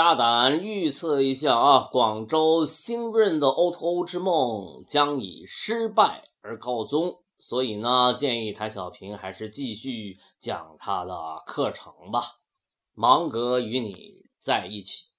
大胆预测一下啊，广州新润的 o to o 之梦将以失败而告终，所以呢，建议谭小平还是继续讲他的课程吧，芒格与你在一起。